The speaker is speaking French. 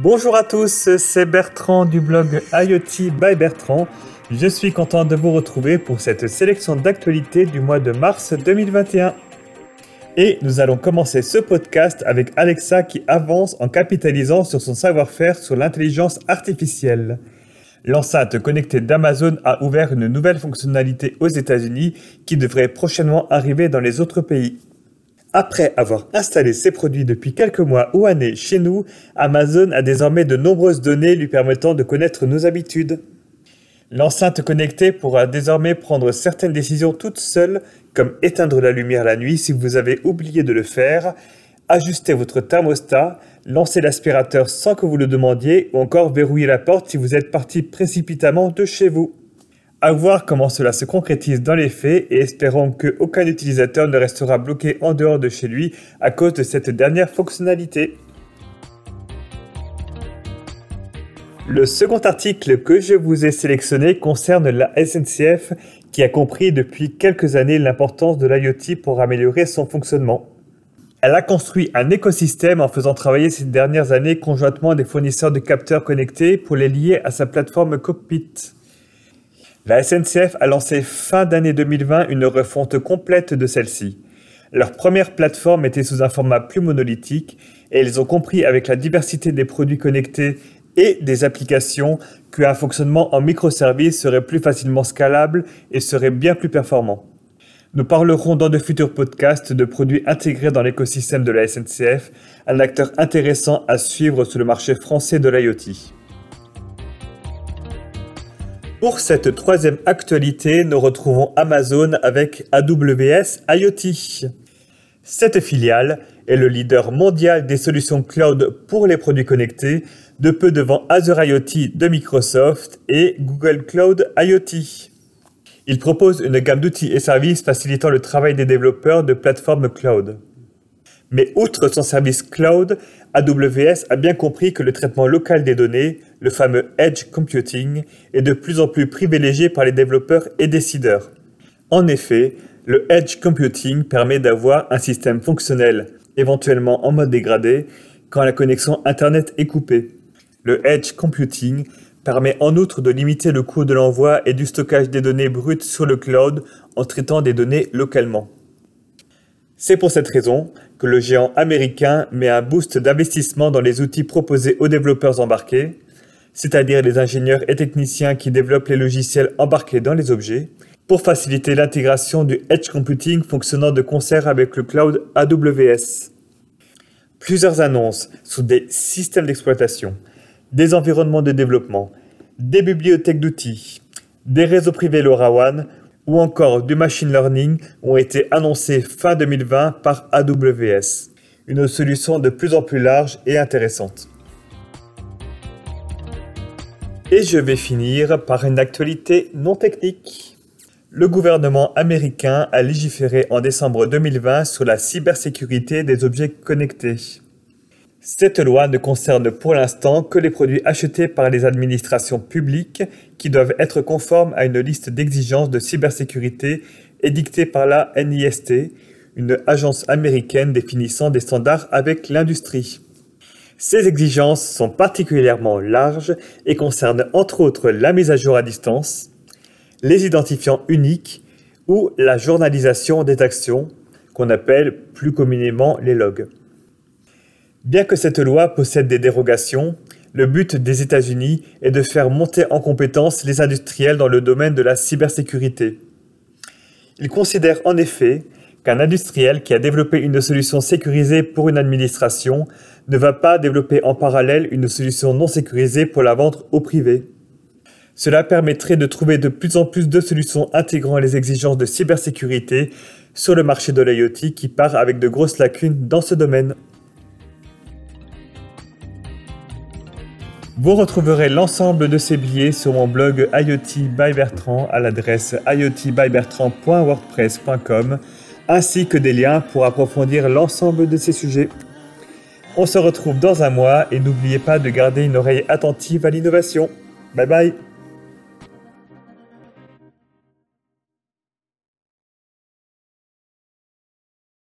Bonjour à tous, c'est Bertrand du blog IoT by Bertrand. Je suis content de vous retrouver pour cette sélection d'actualités du mois de mars 2021. Et nous allons commencer ce podcast avec Alexa qui avance en capitalisant sur son savoir-faire sur l'intelligence artificielle. L'enceinte connectée d'Amazon a ouvert une nouvelle fonctionnalité aux États-Unis qui devrait prochainement arriver dans les autres pays. Après avoir installé ses produits depuis quelques mois ou années chez nous, Amazon a désormais de nombreuses données lui permettant de connaître nos habitudes. L'enceinte connectée pourra désormais prendre certaines décisions toute seule, comme éteindre la lumière la nuit si vous avez oublié de le faire, ajuster votre thermostat, lancer l'aspirateur sans que vous le demandiez ou encore verrouiller la porte si vous êtes parti précipitamment de chez vous. À voir comment cela se concrétise dans les faits et espérons qu'aucun utilisateur ne restera bloqué en dehors de chez lui à cause de cette dernière fonctionnalité. Le second article que je vous ai sélectionné concerne la SNCF qui a compris depuis quelques années l'importance de l'IoT pour améliorer son fonctionnement. Elle a construit un écosystème en faisant travailler ces dernières années conjointement des fournisseurs de capteurs connectés pour les lier à sa plateforme Cockpit. La SNCF a lancé fin d'année 2020 une refonte complète de celle-ci. Leur première plateforme était sous un format plus monolithique et ils ont compris avec la diversité des produits connectés et des applications qu'un fonctionnement en microservices serait plus facilement scalable et serait bien plus performant. Nous parlerons dans de futurs podcasts de produits intégrés dans l'écosystème de la SNCF, un acteur intéressant à suivre sur le marché français de l'IoT. Pour cette troisième actualité, nous retrouvons Amazon avec AWS IoT. Cette filiale est le leader mondial des solutions cloud pour les produits connectés, de peu devant Azure IoT de Microsoft et Google Cloud IoT. Il propose une gamme d'outils et services facilitant le travail des développeurs de plateformes cloud. Mais outre son service cloud, AWS a bien compris que le traitement local des données, le fameux Edge Computing, est de plus en plus privilégié par les développeurs et décideurs. En effet, le Edge Computing permet d'avoir un système fonctionnel, éventuellement en mode dégradé, quand la connexion Internet est coupée. Le Edge Computing permet en outre de limiter le coût de l'envoi et du stockage des données brutes sur le cloud en traitant des données localement. C'est pour cette raison que le géant américain met un boost d'investissement dans les outils proposés aux développeurs embarqués, c'est-à-dire les ingénieurs et techniciens qui développent les logiciels embarqués dans les objets, pour faciliter l'intégration du Edge Computing fonctionnant de concert avec le cloud AWS. Plusieurs annonces sous des systèmes d'exploitation, des environnements de développement, des bibliothèques d'outils, des réseaux privés LoRaWAN ou encore du machine learning ont été annoncés fin 2020 par AWS, une solution de plus en plus large et intéressante. Et je vais finir par une actualité non technique. Le gouvernement américain a légiféré en décembre 2020 sur la cybersécurité des objets connectés. Cette loi ne concerne pour l'instant que les produits achetés par les administrations publiques qui doivent être conformes à une liste d'exigences de cybersécurité édictée par la NIST, une agence américaine définissant des standards avec l'industrie. Ces exigences sont particulièrement larges et concernent entre autres la mise à jour à distance, les identifiants uniques ou la journalisation des actions, qu'on appelle plus communément les logs. Bien que cette loi possède des dérogations, le but des États-Unis est de faire monter en compétence les industriels dans le domaine de la cybersécurité. Ils considèrent en effet qu'un industriel qui a développé une solution sécurisée pour une administration ne va pas développer en parallèle une solution non sécurisée pour la vendre au privé. Cela permettrait de trouver de plus en plus de solutions intégrant les exigences de cybersécurité sur le marché de l'IoT qui part avec de grosses lacunes dans ce domaine. Vous retrouverez l'ensemble de ces billets sur mon blog IoT by Bertrand à l'adresse iotbybertrand.wordpress.com ainsi que des liens pour approfondir l'ensemble de ces sujets. On se retrouve dans un mois et n'oubliez pas de garder une oreille attentive à l'innovation. Bye bye